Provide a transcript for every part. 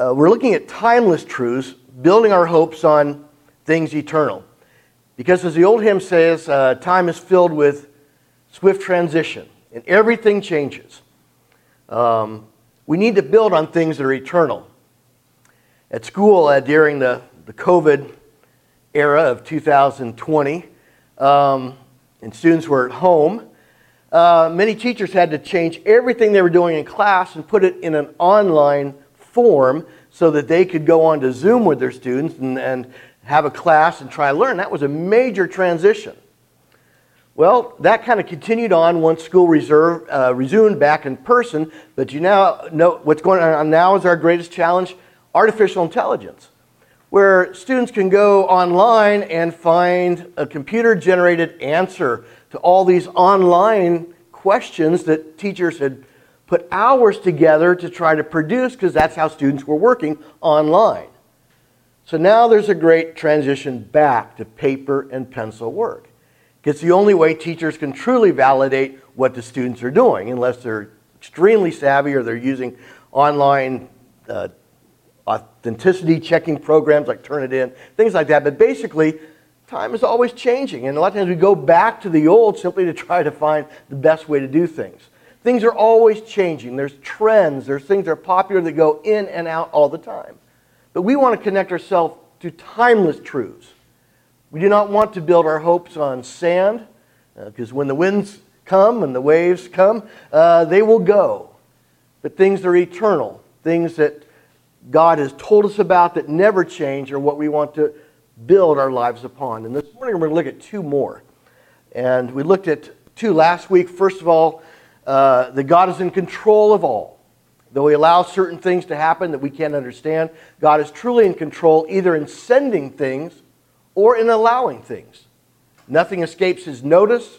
Uh, we're looking at timeless truths, building our hopes on things eternal. Because as the old hymn says, uh, time is filled with swift transition, and everything changes. Um, we need to build on things that are eternal. At school uh, during the, the COVID era of 2020, um, and students were at home, uh, many teachers had to change everything they were doing in class and put it in an online form so that they could go on to Zoom with their students and, and have a class and try to learn. That was a major transition. Well, that kind of continued on once school reserve, uh, resumed back in person, but you now know what's going on now is our greatest challenge artificial intelligence, where students can go online and find a computer generated answer to all these online questions that teachers had put hours together to try to produce because that's how students were working online. So now there's a great transition back to paper and pencil work. It's the only way teachers can truly validate what the students are doing, unless they're extremely savvy or they're using online uh, authenticity checking programs like Turnitin, things like that. But basically, time is always changing. And a lot of times we go back to the old simply to try to find the best way to do things. Things are always changing. There's trends, there's things that are popular that go in and out all the time. But we want to connect ourselves to timeless truths. We do not want to build our hopes on sand, because uh, when the winds come and the waves come, uh, they will go. But things that are eternal, things that God has told us about that never change, are what we want to build our lives upon. And this morning we're going to look at two more. And we looked at two last week. First of all, uh, that God is in control of all. Though He allows certain things to happen that we can't understand, God is truly in control either in sending things or in allowing things. Nothing escapes His notice,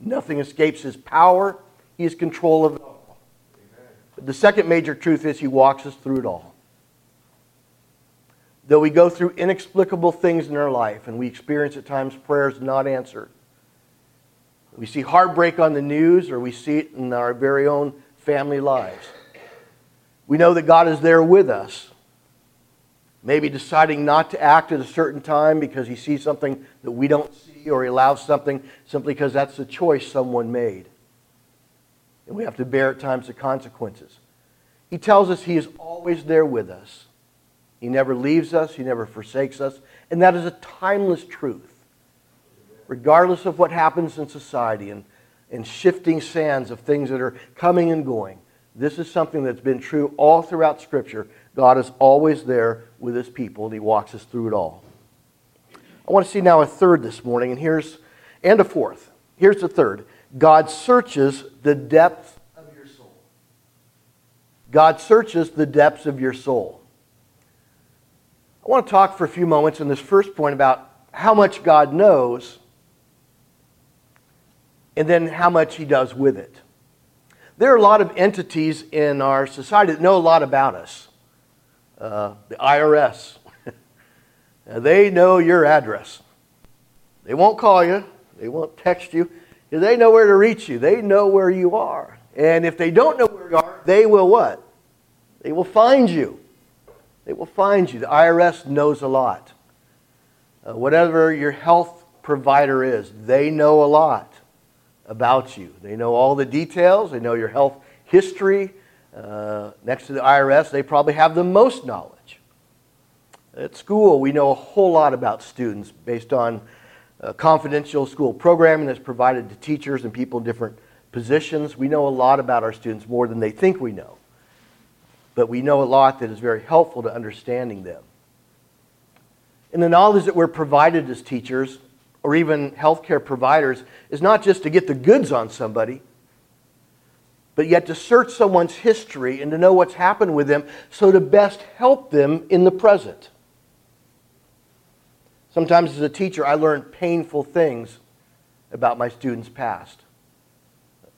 nothing escapes His power. He is control of all. But the second major truth is He walks us through it all. Though we go through inexplicable things in our life and we experience at times prayers not answered, we see heartbreak on the news or we see it in our very own family lives. We know that God is there with us, maybe deciding not to act at a certain time because he sees something that we don't see or he allows something simply because that's the choice someone made. And we have to bear at times the consequences. He tells us he is always there with us. He never leaves us, He never forsakes us. And that is a timeless truth. Regardless of what happens in society and, and shifting sands of things that are coming and going, this is something that's been true all throughout Scripture. God is always there with His people, and He walks us through it all. I want to see now a third this morning, and here's and a fourth. Here's the third. God searches the depths of your soul. God searches the depths of your soul. I want to talk for a few moments in this first point about how much God knows and then how much He does with it. There are a lot of entities in our society that know a lot about us. Uh, the IRS, they know your address. They won't call you, they won't text you. They know where to reach you, they know where you are. And if they don't know where you are, they will what? They will find you. They will find you. The IRS knows a lot. Uh, whatever your health provider is, they know a lot about you. They know all the details, they know your health history. Uh, next to the IRS, they probably have the most knowledge. At school, we know a whole lot about students based on uh, confidential school programming that's provided to teachers and people in different positions. We know a lot about our students more than they think we know but we know a lot that is very helpful to understanding them. And the knowledge that we're provided as teachers, or even healthcare providers, is not just to get the goods on somebody, but yet to search someone's history and to know what's happened with them so to best help them in the present. Sometimes as a teacher, I learn painful things about my students' past.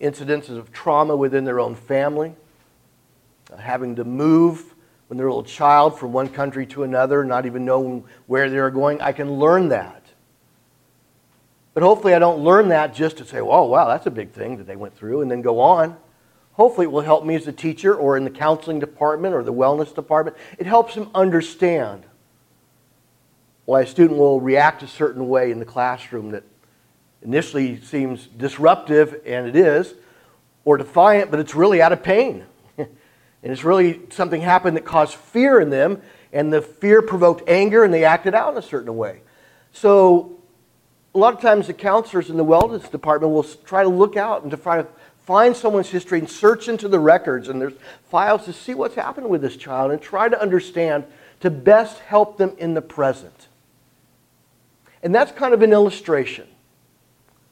Incidences of trauma within their own family, uh, having to move when they're a little child from one country to another, not even knowing where they're going. I can learn that. But hopefully, I don't learn that just to say, oh, wow, that's a big thing that they went through, and then go on. Hopefully, it will help me as a teacher or in the counseling department or the wellness department. It helps them understand why a student will react a certain way in the classroom that initially seems disruptive, and it is, or defiant, but it's really out of pain. and it's really something happened that caused fear in them, and the fear provoked anger, and they acted out in a certain way. So, a lot of times, the counselors in the wellness department will try to look out and to try to find someone's history and search into the records and their files to see what's happened with this child and try to understand to best help them in the present. And that's kind of an illustration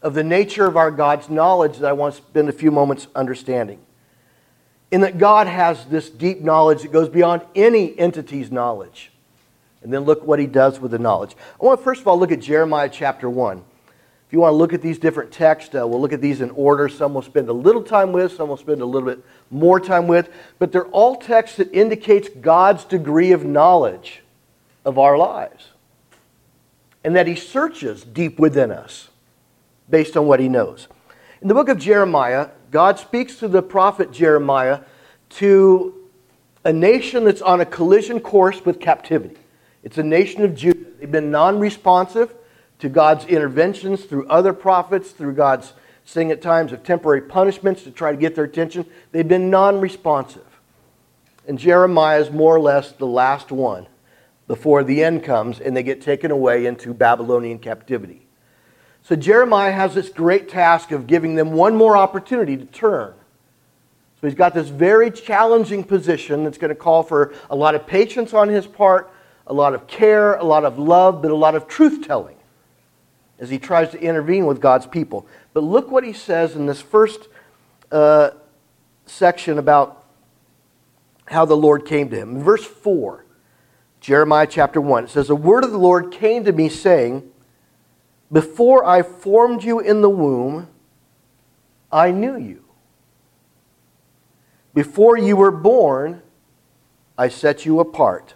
of the nature of our God's knowledge that I want to spend a few moments understanding. In that God has this deep knowledge that goes beyond any entity's knowledge. And then look what he does with the knowledge. I want to first of all look at Jeremiah chapter 1. If you want to look at these different texts, uh, we'll look at these in order. Some will spend a little time with, some will spend a little bit more time with. But they're all texts that indicates God's degree of knowledge of our lives. And that he searches deep within us based on what he knows. In the book of Jeremiah, God speaks to the prophet Jeremiah to a nation that's on a collision course with captivity. It's a nation of Judah. They've been non responsive to God's interventions through other prophets, through God's saying at times of temporary punishments to try to get their attention. They've been non responsive. And Jeremiah is more or less the last one before the end comes and they get taken away into Babylonian captivity. So Jeremiah has this great task of giving them one more opportunity to turn. So he's got this very challenging position that's going to call for a lot of patience on his part, a lot of care, a lot of love, but a lot of truth telling as he tries to intervene with God's people. But look what he says in this first uh, section about how the Lord came to him. In verse 4, Jeremiah chapter 1, it says, The word of the Lord came to me, saying, Before I formed you in the womb, I knew you. Before you were born, I set you apart.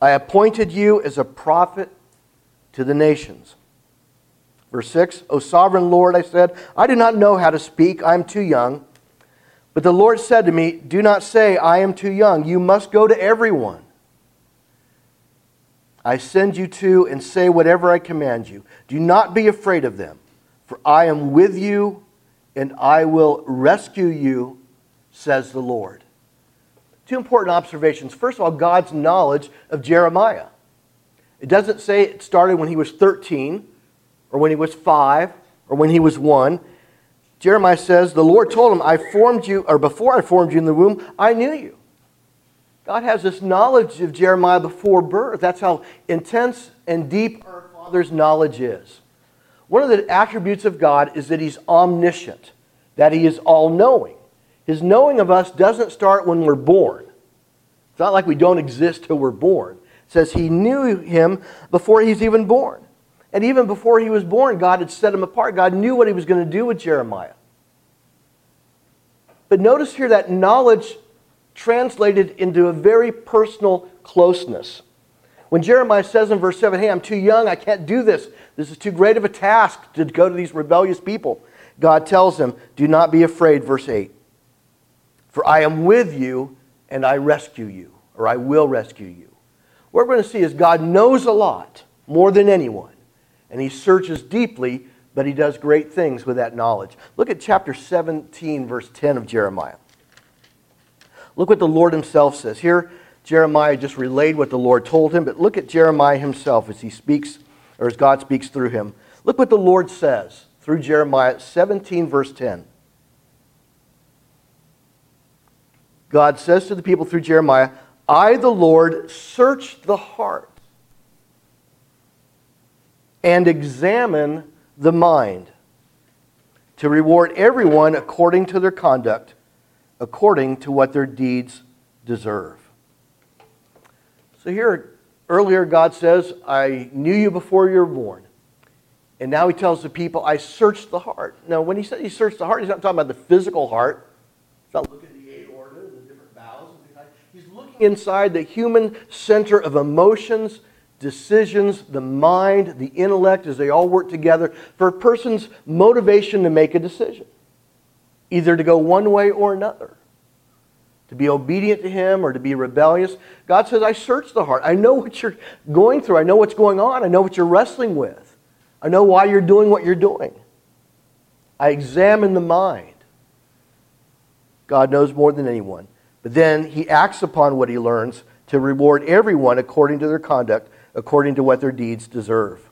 I appointed you as a prophet to the nations. Verse 6 O sovereign Lord, I said, I do not know how to speak, I am too young. But the Lord said to me, Do not say, I am too young. You must go to everyone. I send you to and say whatever I command you. Do not be afraid of them, for I am with you and I will rescue you, says the Lord. Two important observations. First of all, God's knowledge of Jeremiah. It doesn't say it started when he was 13 or when he was 5 or when he was 1. Jeremiah says, The Lord told him, I formed you, or before I formed you in the womb, I knew you. God has this knowledge of Jeremiah before birth. That's how intense and deep our Father's knowledge is. One of the attributes of God is that He's omniscient, that He is all knowing. His knowing of us doesn't start when we're born. It's not like we don't exist till we're born It says he knew him before he's even born. And even before he was born, God had set him apart. God knew what he was going to do with Jeremiah. But notice here that knowledge translated into a very personal closeness. When Jeremiah says in verse 7, Hey, I'm too young, I can't do this. This is too great of a task to go to these rebellious people. God tells him, Do not be afraid, verse 8. For I am with you and I rescue you, or I will rescue you. What we're going to see is God knows a lot, more than anyone, and He searches deeply, but He does great things with that knowledge. Look at chapter 17, verse 10 of Jeremiah. Look what the Lord Himself says. Here, Jeremiah just relayed what the Lord told him, but look at Jeremiah himself as he speaks, or as God speaks through him. Look what the Lord says through Jeremiah 17, verse 10. God says to the people through Jeremiah, I, the Lord, search the heart and examine the mind to reward everyone according to their conduct, according to what their deeds deserve. So here, earlier, God says, I knew you before you were born. And now he tells the people, I searched the heart. Now, when he said he searched the heart, he's not talking about the physical heart. He's not looking inside the human center of emotions, decisions, the mind, the intellect, as they all work together for a person's motivation to make a decision. either to go one way or another, to be obedient to Him or to be rebellious. God says, I search the heart. I know what you're going through. I know what's going on. I know what you're wrestling with. I know why you're doing what you're doing. I examine the mind. God knows more than anyone. But then He acts upon what He learns to reward everyone according to their conduct, according to what their deeds deserve.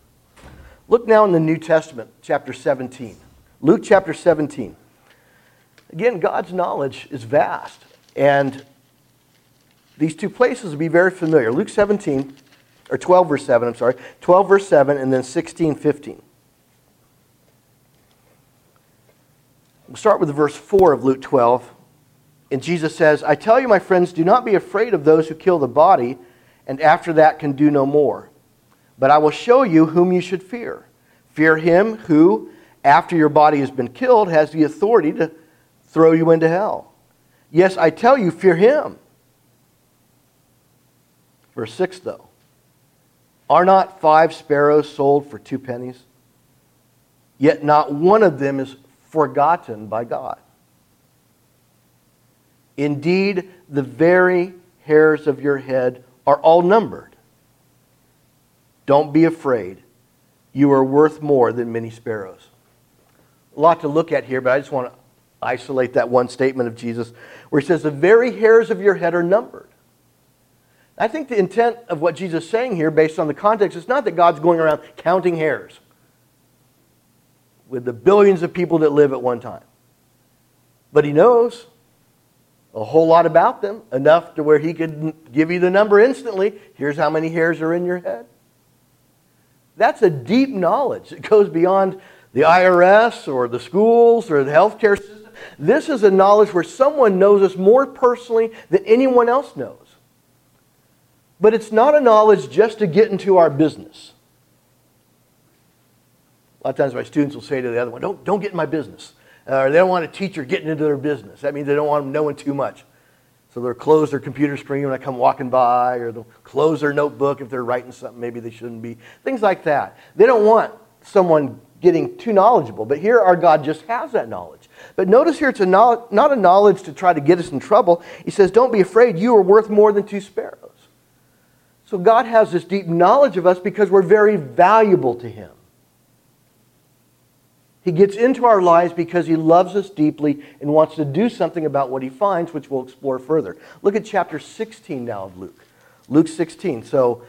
Look now in the New Testament, chapter 17. Luke chapter 17. Again, God's knowledge is vast. And these two places will be very familiar. Luke 17, or 12, verse 7, I'm sorry. 12, verse 7, and then 16, 15. We'll start with verse 4 of Luke 12. And Jesus says, I tell you, my friends, do not be afraid of those who kill the body, and after that can do no more. But I will show you whom you should fear. Fear him who, after your body has been killed, has the authority to throw you into hell. Yes, I tell you, fear him. Verse 6, though. Are not five sparrows sold for two pennies? Yet not one of them is forgotten by God. Indeed, the very hairs of your head are all numbered. Don't be afraid. You are worth more than many sparrows. A lot to look at here, but I just want to isolate that one statement of Jesus where he says, The very hairs of your head are numbered. I think the intent of what Jesus is saying here, based on the context, is not that God's going around counting hairs with the billions of people that live at one time. But he knows a whole lot about them, enough to where he could give you the number instantly. Here's how many hairs are in your head. That's a deep knowledge. It goes beyond the IRS or the schools or the healthcare system. This is a knowledge where someone knows us more personally than anyone else knows. But it's not a knowledge just to get into our business. A lot of times my students will say to the other one, don't, don't get in my business. Uh, or they don't want a teacher getting into their business. That means they don't want them knowing too much. So they'll close their computer screen when I come walking by, or they'll close their notebook if they're writing something maybe they shouldn't be. Things like that. They don't want someone getting too knowledgeable. But here our God just has that knowledge. But notice here it's a not a knowledge to try to get us in trouble. He says, Don't be afraid, you are worth more than two sparrows. So God has this deep knowledge of us because we're very valuable to Him. He gets into our lives because he loves us deeply and wants to do something about what he finds, which we'll explore further. Look at chapter 16 now of Luke. Luke 16. So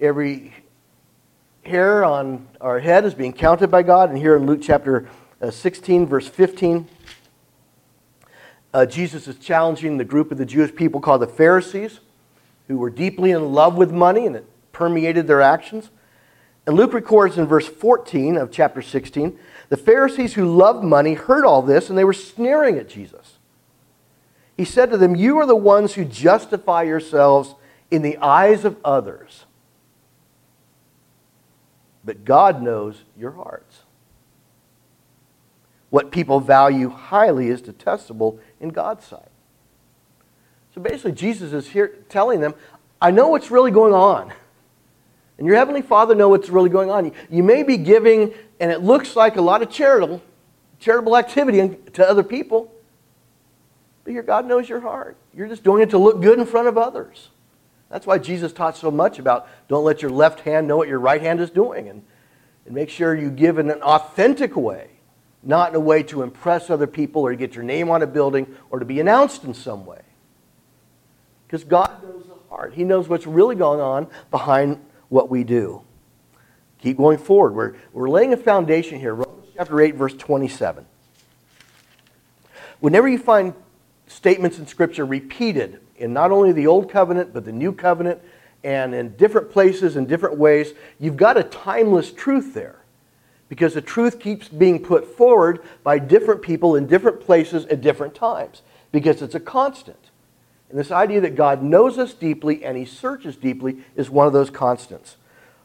every hair on our head is being counted by God. And here in Luke chapter uh, 16, verse 15, uh, Jesus is challenging the group of the Jewish people called the Pharisees, who were deeply in love with money and it permeated their actions. And Luke records in verse 14 of chapter 16 the Pharisees who loved money heard all this and they were sneering at Jesus. He said to them, You are the ones who justify yourselves in the eyes of others, but God knows your hearts. What people value highly is detestable in God's sight. So basically, Jesus is here telling them, I know what's really going on. And your Heavenly Father knows what's really going on. You may be giving, and it looks like a lot of charitable, charitable activity to other people, but your God knows your heart. You're just doing it to look good in front of others. That's why Jesus taught so much about don't let your left hand know what your right hand is doing. And, and make sure you give in an authentic way, not in a way to impress other people or to get your name on a building or to be announced in some way. Because God knows the heart, He knows what's really going on behind what we do. Keep going forward. We're, we're laying a foundation here. Romans chapter 8, verse 27. Whenever you find statements in Scripture repeated in not only the Old Covenant, but the New Covenant, and in different places and different ways, you've got a timeless truth there. Because the truth keeps being put forward by different people in different places at different times. Because it's a constant. And this idea that God knows us deeply and he searches deeply is one of those constants.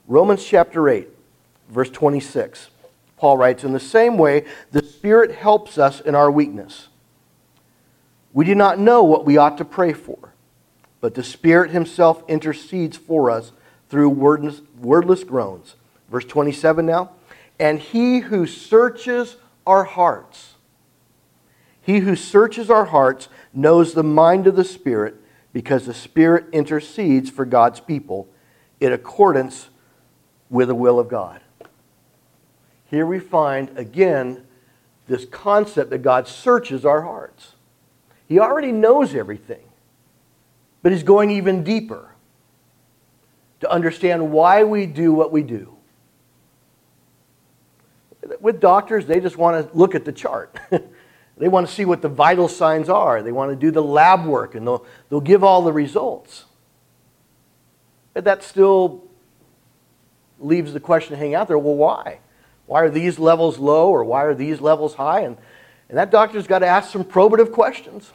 Romans chapter 8, verse 26. Paul writes, In the same way, the Spirit helps us in our weakness. We do not know what we ought to pray for, but the Spirit Himself intercedes for us through wordless, wordless groans. Verse 27 now. And He who searches our hearts He who searches our hearts knows the mind of the Spirit because the Spirit intercedes for God's people in accordance with the will of God. Here we find, again, this concept that God searches our hearts. He already knows everything, but He's going even deeper to understand why we do what we do. With doctors, they just want to look at the chart. they want to see what the vital signs are. They want to do the lab work, and they'll, they'll give all the results. But that still leaves the question hanging out there well, why? Why are these levels low or why are these levels high? And, and that doctor's got to ask some probative questions.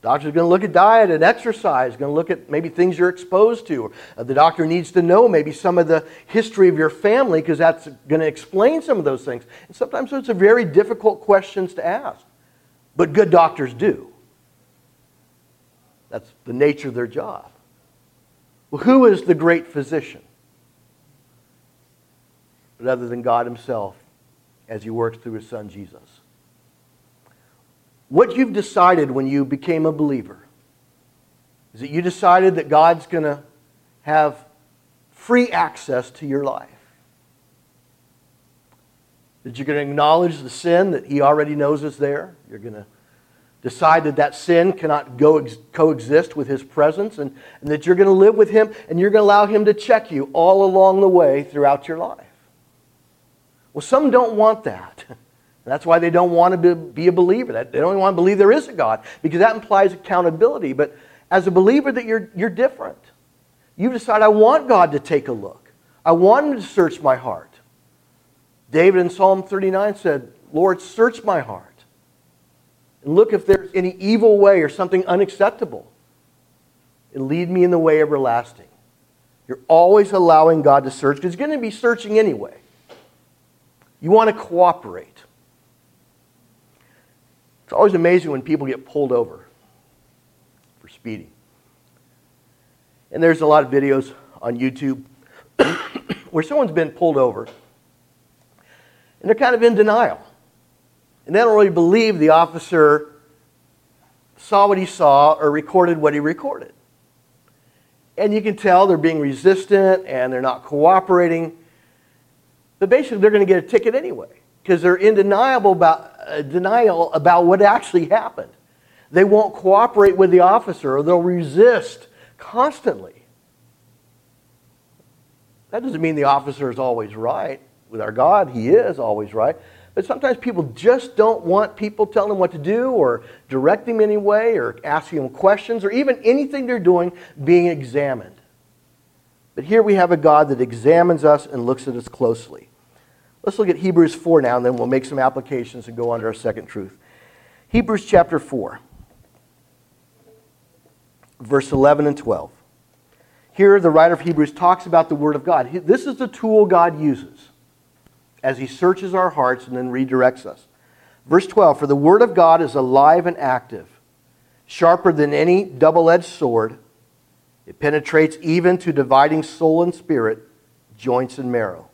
The Doctor's going to look at diet and exercise, going to look at maybe things you're exposed to. Uh, the doctor needs to know maybe some of the history of your family because that's going to explain some of those things. And sometimes those are very difficult questions to ask. But good doctors do. That's the nature of their job. Well, who is the great physician? But other than God Himself as He works through His Son Jesus. What you've decided when you became a believer is that you decided that God's going to have free access to your life. That you're going to acknowledge the sin that He already knows is there. You're going to decide that that sin cannot ex- coexist with His presence, and, and that you're going to live with Him and you're going to allow Him to check you all along the way throughout your life. Well, some don't want that. That's why they don't want to be a believer. They don't want to believe there is a God because that implies accountability. But as a believer, that you're, you're different. You decide, I want God to take a look. I want Him to search my heart. David in Psalm 39 said, Lord, search my heart and look if there's any evil way or something unacceptable and lead me in the way everlasting. You're always allowing God to search because He's going to be searching anyway. You want to cooperate. It's always amazing when people get pulled over for speeding. And there's a lot of videos on YouTube where someone's been pulled over and they're kind of in denial. And they don't really believe the officer saw what he saw or recorded what he recorded. And you can tell they're being resistant and they're not cooperating. But basically, they're going to get a ticket anyway because they're in denial about, uh, denial about what actually happened. They won't cooperate with the officer or they'll resist constantly. That doesn't mean the officer is always right. With our God, he is always right. But sometimes people just don't want people telling them what to do or directing them anyway or asking them questions or even anything they're doing being examined. But here we have a God that examines us and looks at us closely. Let's look at Hebrews 4 now, and then we'll make some applications and go on to our second truth. Hebrews chapter 4, verse 11 and 12. Here, the writer of Hebrews talks about the Word of God. This is the tool God uses as He searches our hearts and then redirects us. Verse 12 For the Word of God is alive and active, sharper than any double edged sword. It penetrates even to dividing soul and spirit, joints and marrow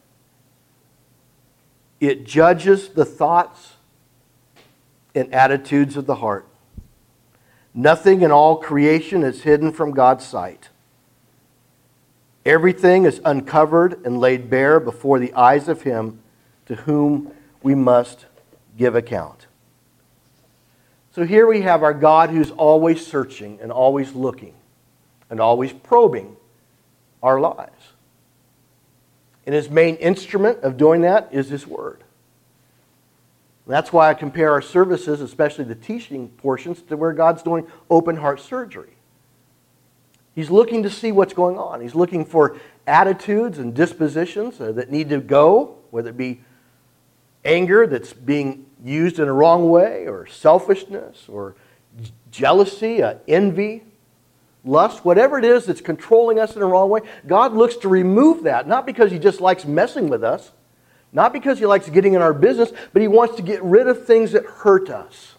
it judges the thoughts and attitudes of the heart. Nothing in all creation is hidden from God's sight. Everything is uncovered and laid bare before the eyes of Him to whom we must give account. So here we have our God who's always searching and always looking and always probing our lives. And his main instrument of doing that is his word. And that's why I compare our services, especially the teaching portions, to where God's doing open heart surgery. He's looking to see what's going on. He's looking for attitudes and dispositions uh, that need to go, whether it be anger that's being used in a wrong way, or selfishness, or jealousy, uh, envy, lust, whatever it is that's controlling us in a wrong way, God looks to remove that, not because He just likes messing with us, not because He likes getting in our business, but He wants to get rid of things that hurt us,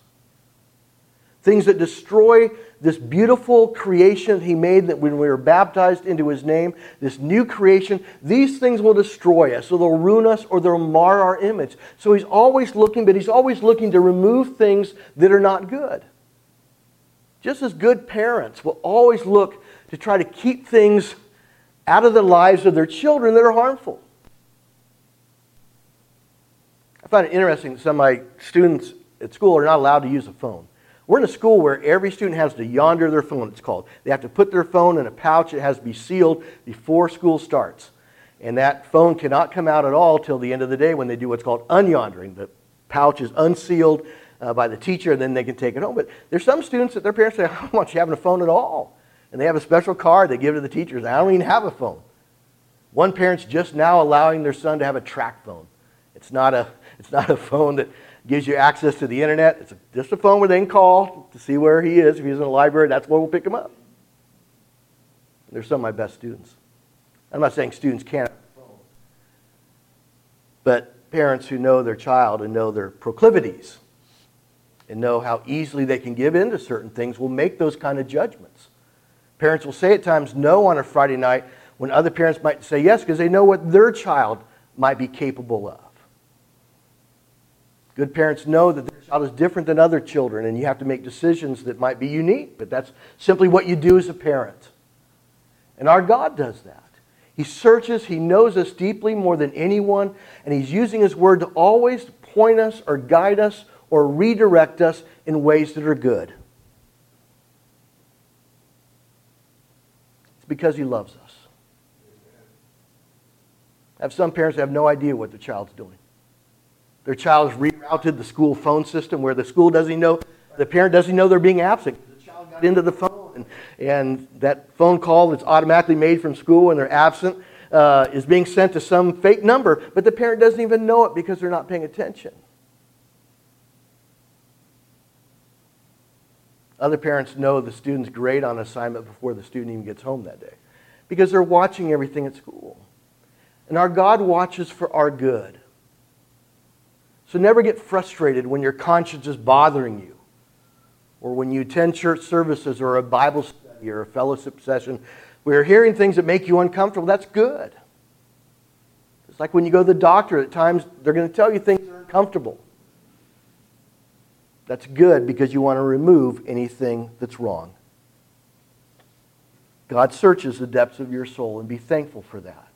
things that destroy this beautiful creation that he made that when we were baptized into his name, this new creation, these things will destroy us. So they'll ruin us or they'll mar our image. So he's always looking, but he's always looking to remove things that are not good. Just as good parents will always look to try to keep things out of the lives of their children that are harmful. I find it interesting that some of my students at school are not allowed to use a phone. We're in a school where every student has to Yondr their phone, it's called. They have to put their phone in a pouch. It has to be sealed before school starts. And that phone cannot come out at all till the end of the day when they do what's called unyondering. The pouch is unsealed uh, by the teacher, and then they can take it home. But there's some students that their parents say, I don't want you having a phone at all. And they have a special card they give to the teachers. I don't even have a phone. One parent's just now allowing their son to have a TracFone. It's not a, it's not a phone that gives you access to the internet. It's just a phone where they can call to see where he is. If he's in the library, that's where we'll pick him up. They're some of my best students. I'm not saying students can't have a phone, but parents who know their child and know their proclivities and know how easily they can give in to certain things will make those kind of judgments. Parents will say at times no on a Friday night when other parents might say yes because they know what their child might be capable of. Good parents know that their child is different than other children, and you have to make decisions that might be unique, but that's simply what you do as a parent. And our God does that. He searches, He knows us deeply more than anyone, and He's using His Word to always point us or guide us or redirect us in ways that are good. It's because He loves us. I have some parents that have no idea what their child's doing. Their child has rerouted the school phone system where the school doesn't know, the parent doesn't know they're being absent. The child got into the phone, and, and that phone call that's automatically made from school when they're absent uh, is being sent to some fake number, but the parent doesn't even know it because they're not paying attention. Other parents know the student's grade on assignment before the student even gets home that day because they're watching everything at school. And our God watches for our good. So never get frustrated when your conscience is bothering you or when you attend church services or a Bible study or a fellowship session you're hearing things that make you uncomfortable. That's good. It's like when you go to the doctor, at times they're going to tell you things that are uncomfortable. That's good because you want to remove anything that's wrong. God searches the depths of your soul and be thankful for that.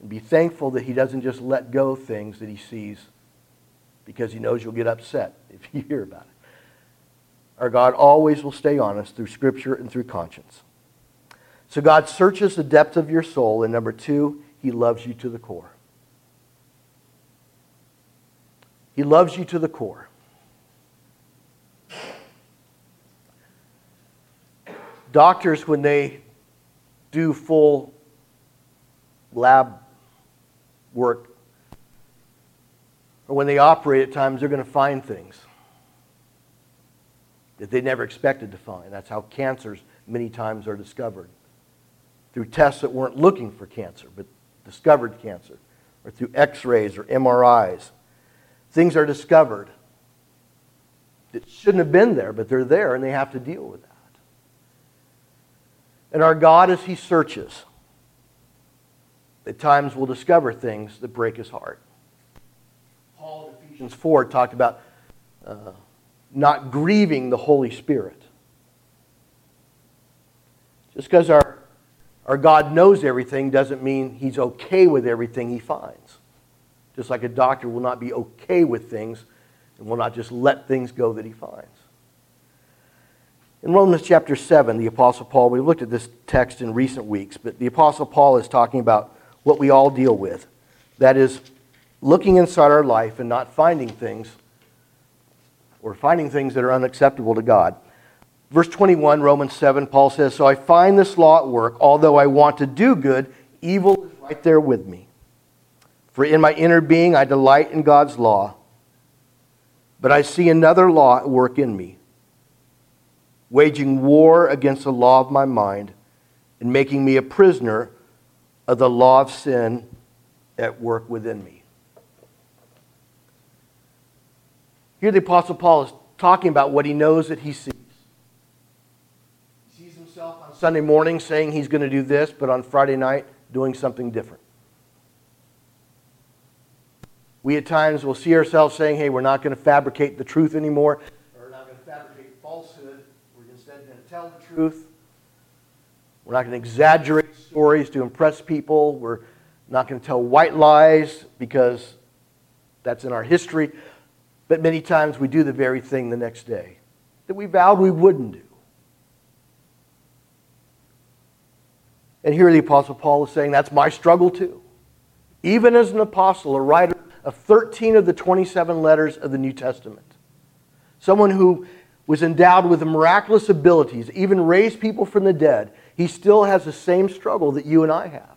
And be thankful that He doesn't just let go things that He sees because He knows you'll get upset if you hear about it. Our God always will stay honest through Scripture and through conscience. So God searches the depth of your soul. And number two, He loves you to the core. He loves you to the core. Doctors, when they do full lab work, or when they operate at times, they're going to find things that they never expected to find. That's how cancers many times are discovered through tests that weren't looking for cancer, but discovered cancer, or through x rays or MRIs. Things are discovered that shouldn't have been there, but they're there and they have to deal with that. And our God, as He searches, at times will discover things that break His heart. Paul in Ephesians 4 talked about uh, not grieving the Holy Spirit. Just because our, our God knows everything doesn't mean He's okay with everything He finds. Just like a doctor will not be okay with things and will not just let things go that he finds. In Romans chapter 7, the Apostle Paul, we looked at this text in recent weeks, but the Apostle Paul is talking about what we all deal with. That is, looking inside our life and not finding things or finding things that are unacceptable to God. Verse 21, Romans 7, Paul says, So I find this law at work, although I want to do good, evil is right there with me. For in my inner being I delight in God's law, but I see another law at work in me, waging war against the law of my mind and making me a prisoner of the law of sin at work within me. Here the Apostle Paul is talking about what he knows that he sees. He sees himself on Sunday morning saying he's going to do this, but on Friday night doing something different. We at times will see ourselves saying, hey, we're not going to fabricate the truth anymore, or we're not going to fabricate falsehood. We're instead going to tell the truth. We're not going to exaggerate stories to impress people. We're not going to tell white lies because that's in our history. But many times we do the very thing the next day that we vowed we wouldn't do. And here the Apostle Paul is saying that's my struggle too. Even as an apostle, a writer of 13 of the 27 letters of the New Testament. Someone who was endowed with miraculous abilities, even raised people from the dead, he still has the same struggle that you and I have.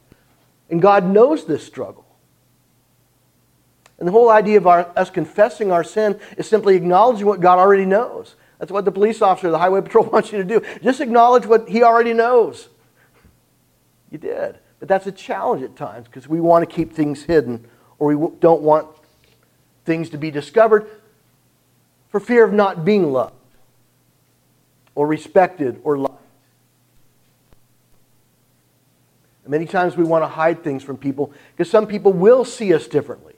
And God knows this struggle. And the whole idea of our, us confessing our sin is simply acknowledging what God already knows. That's what the police officer, the highway patrol wants you to do. Just acknowledge what he already knows. You did. But that's a challenge at times because we want to keep things hidden or we don't want things to be discovered for fear of not being loved or respected or liked. And many times we want to hide things from people because some people will see us differently.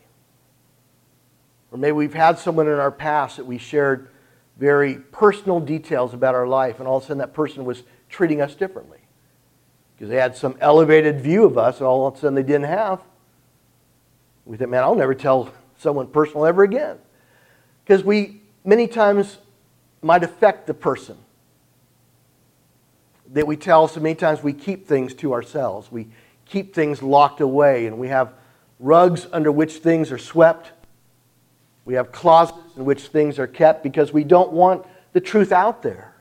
Or maybe we've had someone in our past that we shared very personal details about our life, and all of a sudden that person was treating us differently because they had some elevated view of us, and all of a sudden they didn't have. We think, man, I'll never tell someone personal ever again. Because we many times might affect the person that we tell, so many times we keep things to ourselves. We keep things locked away, and we have rugs under which things are swept. We have closets in which things are kept because we don't want the truth out there.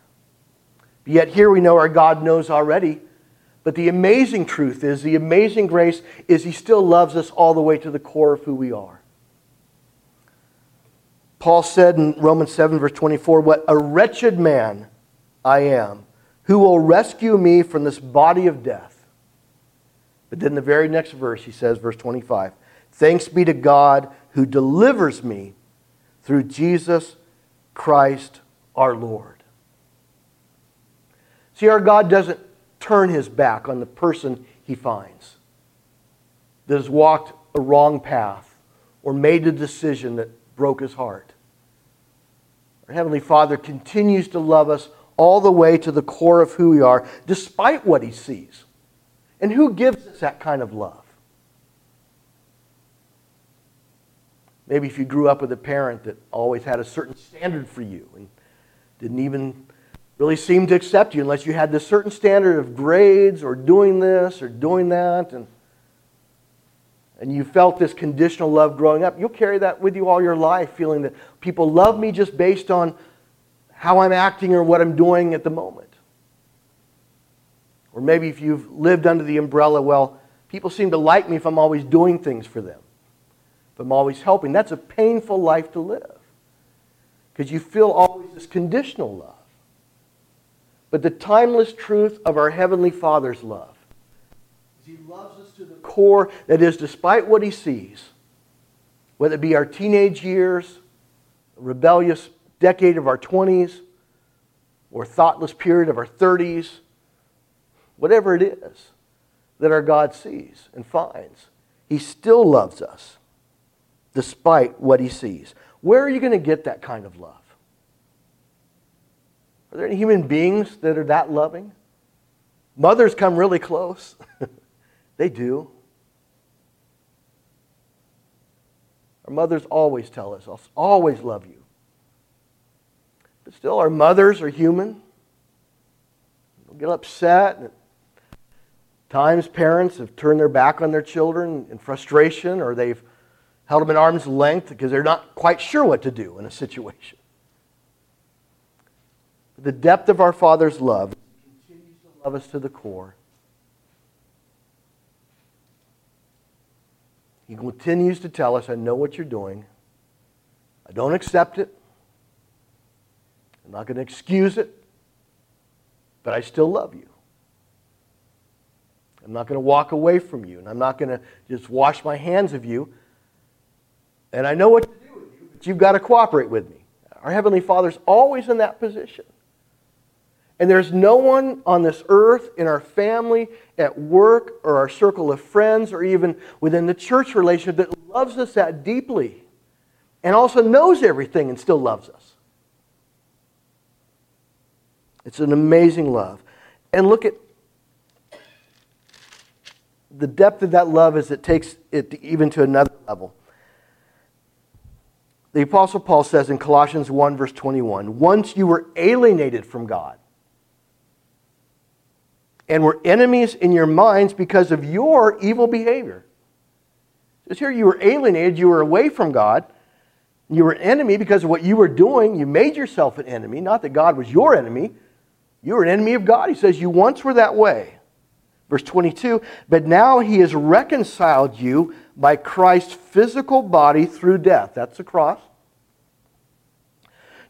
But Yet here we know our God knows already but the amazing truth is, the amazing grace is He still loves us all the way to the core of who we are. Paul said in Romans 7, verse 24, What a wretched man I am. Who will rescue me from this body of death? But then the very next verse, he says, verse 25, Thanks be to God who delivers me through Jesus Christ our Lord. See, our God doesn't turn his back on the person he finds that has walked a wrong path or made a decision that broke his heart. Our Heavenly Father continues to love us all the way to the core of who we are, despite what he sees. And who gives us that kind of love? Maybe if you grew up with a parent that always had a certain standard for you and didn't even really seem to accept you unless you had this certain standard of grades or doing this or doing that and and you felt this conditional love growing up, you'll carry that with you all your life, feeling that people love me just based on how I'm acting or what I'm doing at the moment. Or maybe if you've lived under the umbrella, well, people seem to like me if I'm always doing things for them, if I'm always helping. That's a painful life to live because you feel always this conditional love but the timeless truth of our Heavenly Father's love. He loves us to the core, that is, despite what He sees, whether it be our teenage years, rebellious decade of our 20s, or thoughtless period of our 30s, whatever it is that our God sees and finds, He still loves us despite what He sees. Where are you going to get that kind of love? Are there any human beings that are that loving? Mothers come really close. they do. Our mothers always tell us, I'll always love you. But still, our mothers are human. They'll get upset. At times, parents have turned their back on their children in frustration, or they've held them at arm's length because they're not quite sure what to do in a situation the depth of our Father's love, continues to love us to the core. He continues to tell us, I know what you're doing. I don't accept it. I'm not going to excuse it. But I still love you. I'm not going to walk away from you. And I'm not going to just wash my hands of you. And I know what to do with you, but you've got to cooperate with me. Our Heavenly Father's always in that position. And there's no one on this earth, in our family, at work, or our circle of friends, or even within the church relationship that loves us that deeply and also knows everything and still loves us. It's an amazing love. And look at the depth of that love as it takes it even to another level. The Apostle Paul says in Colossians 1, verse 21 Once you were alienated from God and were enemies in your minds because of your evil behavior. Just here, you were alienated, you were away from God. You were an enemy because of what you were doing. You made yourself an enemy. Not that God was your enemy. You were an enemy of God. He says, You once were that way. Verse 22 But now he has reconciled you by Christ's physical body through death. That's the cross.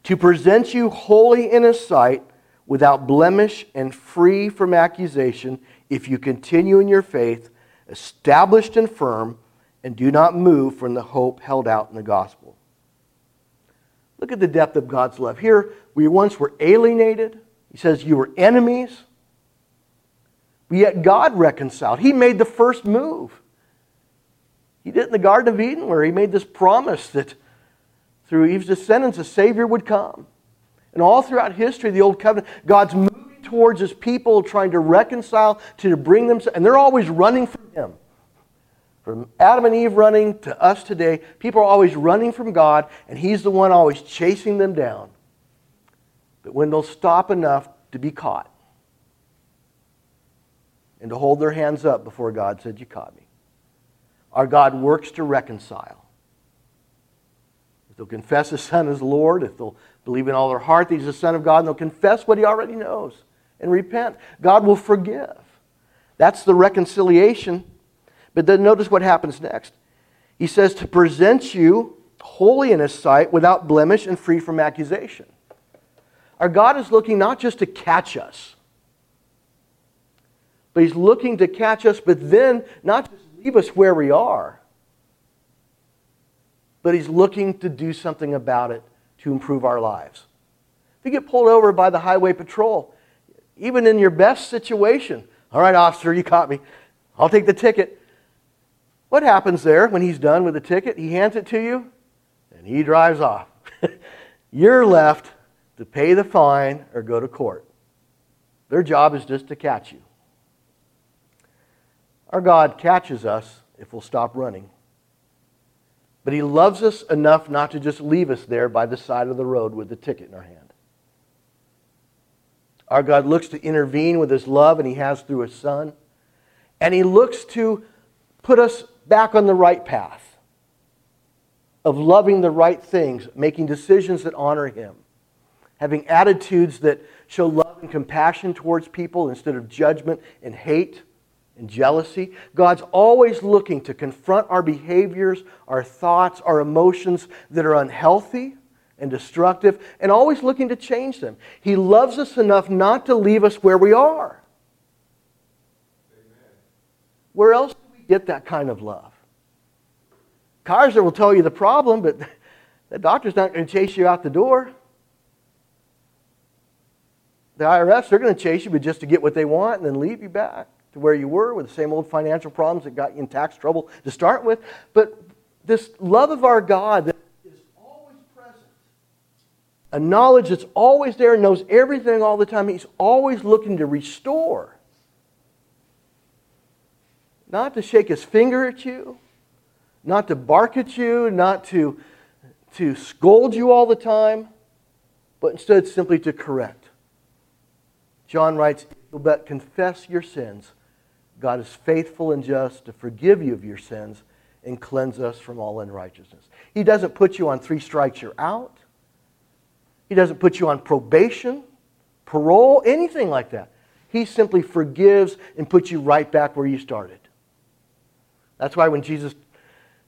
To present you holy in his sight without blemish and free from accusation, if you continue in your faith, established and firm, and do not move from the hope held out in the gospel. Look at the depth of God's love. Here, we once were alienated. He says, You were enemies. But yet God reconciled. He made the first move. He did it in the Garden of Eden, where He made this promise that through Eve's descendants, a Savior would come. And all throughout history, the Old Covenant, God's moving towards his people, trying to reconcile, to bring them, and they're always running from him. From Adam and Eve running to us today, people are always running from God, and he's the one always chasing them down. But when they'll stop enough to be caught and to hold their hands up before God said, You caught me. Our God works to reconcile. If they'll confess His Son as Lord, if they'll believe in all their heart that he's the Son of God, and they'll confess what he already knows and repent. God will forgive. That's the reconciliation. But then notice what happens next. He says to present you holy in his sight, without blemish, and free from accusation. Our God is looking not just to catch us, but he's looking to catch us, but then not just leave us where we are, but he's looking to do something about it to improve our lives. If you get pulled over by the highway patrol, even in your best situation, all right, officer, you caught me. I'll take the ticket. What happens there when he's done with the ticket? He hands it to you and he drives off. You're left to pay the fine or go to court. Their job is just to catch you. Our God catches us if we'll stop running. But he loves us enough not to just leave us there by the side of the road with the ticket in our hand. Our God looks to intervene with his love, and he has through his Son. And he looks to put us back on the right path of loving the right things, making decisions that honor him, having attitudes that show love and compassion towards people instead of judgment and hate and jealousy. God's always looking to confront our behaviors, our thoughts, our emotions that are unhealthy and destructive, and always looking to change them. He loves us enough not to leave us where we are. Where else do we get that kind of love? Kaiser will tell you the problem, but the doctor's not going to chase you out the door. The IRS, they're going to chase you, but just to get what they want and then leave you back to where you were with the same old financial problems that got you in tax trouble to start with. But this love of our God that is always present, a knowledge that's always there, and knows everything all the time, He's always looking to restore. Not to shake His finger at you, not to bark at you, not to, to scold you all the time, but instead simply to correct. John writes, but confess your sins God is faithful and just to forgive you of your sins and cleanse us from all unrighteousness. He doesn't put you on three strikes, you're out. He doesn't put you on probation, parole, anything like that. He simply forgives and puts you right back where you started. That's why when Jesus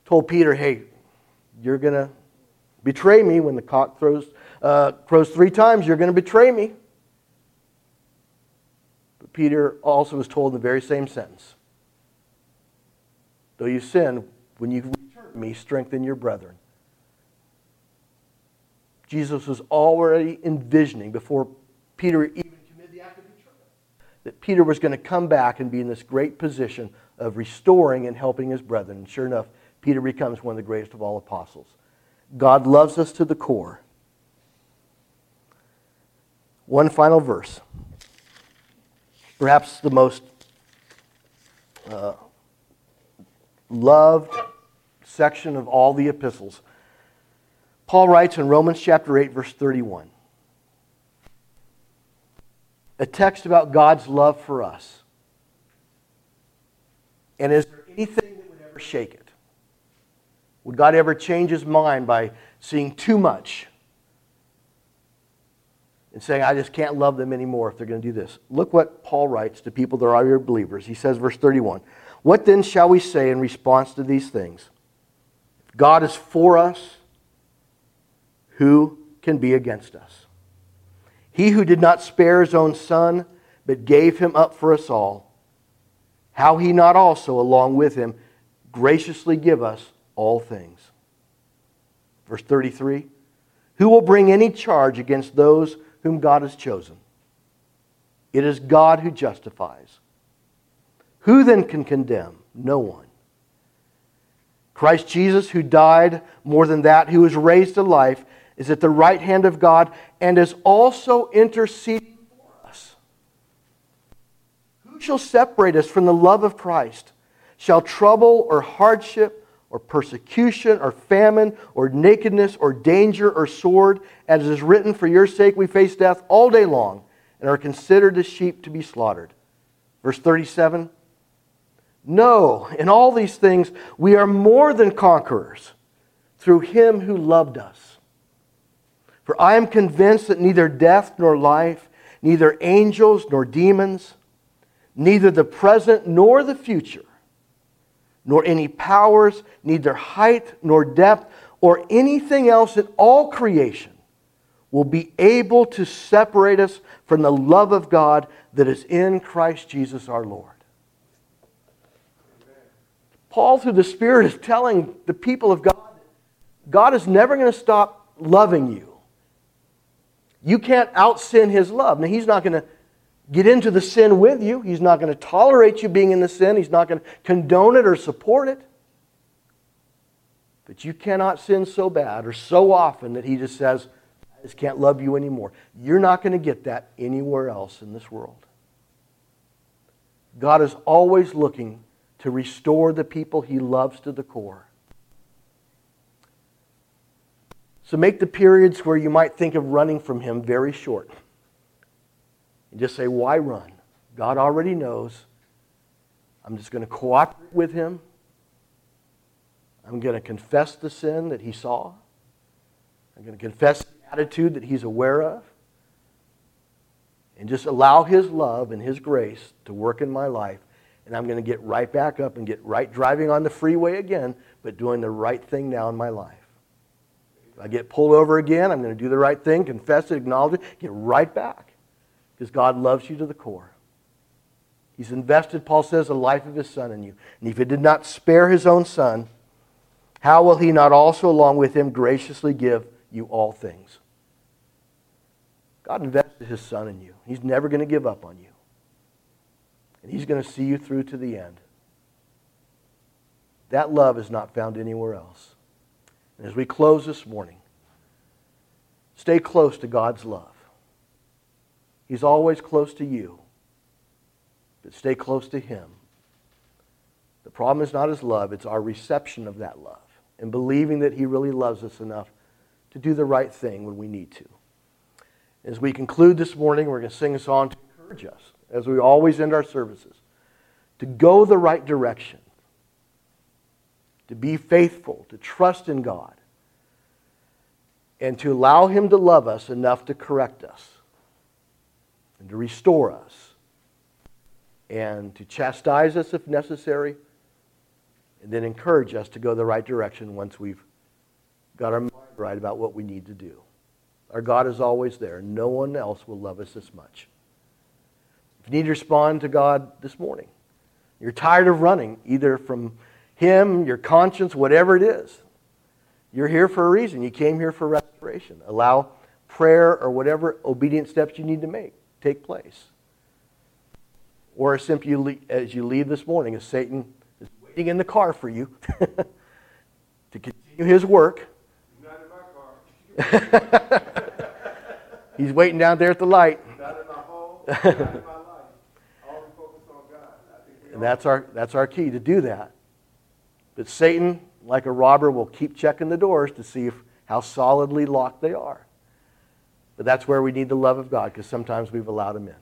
told Peter, hey, you're going to betray me when the cock throws, uh, crows three times, you're going to betray me. Peter also was told in the very same sentence Though you sin, when you return to me, strengthen your brethren. Jesus was already envisioning before Peter even committed the act of that Peter was going to come back and be in this great position of restoring and helping his brethren. And sure enough, Peter becomes one of the greatest of all apostles. God loves us to the core. One final verse. Perhaps the most uh, loved section of all the epistles. Paul writes in Romans chapter 8, verse 31, a text about God's love for us. And is there anything that would ever shake it? Would God ever change his mind by seeing too much and saying, I just can't love them anymore if they're going to do this? Look what Paul writes to people that are your believers. He says, verse 31 What then shall we say in response to these things? If God is for us, who can be against us? He who did not spare his own son, but gave him up for us all, how he not also, along with him, graciously give us all things. Verse 33 Who will bring any charge against those whom God has chosen? It is God who justifies. Who then can condemn? No one. Christ Jesus, who died, more than that, who was raised to life, is at the right hand of God and is also interceding for us. Who shall separate us from the love of Christ? Shall trouble or hardship or persecution or famine or nakedness or danger or sword. As it is written, For your sake we face death all day long and are considered as sheep to be slaughtered. Verse 37 No, in all these things we are more than conquerors through him who loved us. For I am convinced that neither death nor life, neither angels nor demons, neither the present nor the future, nor any powers, neither height nor depth, or anything else in all creation will be able to separate us from the love of God that is in Christ Jesus our Lord. Paul, through the Spirit, is telling the people of God God is never going to stop loving you. You can't out sin His love. Now, He's not going to get into the sin with you. He's not going to tolerate you being in the sin. He's not going to condone it or support it. But you cannot sin so bad or so often that he just says, I just can't love you anymore. You're not going to get that anywhere else in this world. God is always looking to restore the people he loves to the core. So make the periods where you might think of running from him very short. And just say, Why run? God already knows. I'm just going to cooperate with him. I'm going to confess the sin that he saw. I'm going to confess the attitude that he's aware of. And just allow his love and his grace to work in my life. And I'm going to get right back up and get right driving on the freeway again, but doing the right thing now in my life. If I get pulled over again, I'm going to do the right thing, confess it, acknowledge it, get right back because God loves you to the core. He's invested, Paul says, the life of his son in you. And if he did not spare his own son, how will he not also, along with him, graciously give you all things? God invested his son in you. He's never going to give up on you. And he's going to see you through to the end. That love is not found anywhere else. And as we close this morning, stay close to God's love. He's always close to you. But stay close to Him. The problem is not His love, it's our reception of that love and believing that He really loves us enough to do the right thing when we need to. As we conclude this morning, we're going to sing a song to encourage us, as we always end our services, to go the right direction, to be faithful, to trust in God, and to allow Him to love us enough to correct us and to restore us and to chastise us if necessary, and then encourage us to go the right direction once we've got our mind right about what we need to do. Our God is always there. No one else will love us this much. If you need to respond to God this morning, you're tired of running, either from Him, your conscience, whatever it is, you're here for a reason. You came here for restoration. Allow prayer or whatever obedient steps you need to make take place. Or simply as you leave this morning, as Satan is waiting in the car for you to continue his work. He's waiting down there at the light. And that's our, that's our key to do that. But Satan, like a robber, will keep checking the doors to see if, how solidly locked they are. But that's where we need the love of God because sometimes we've allowed him in.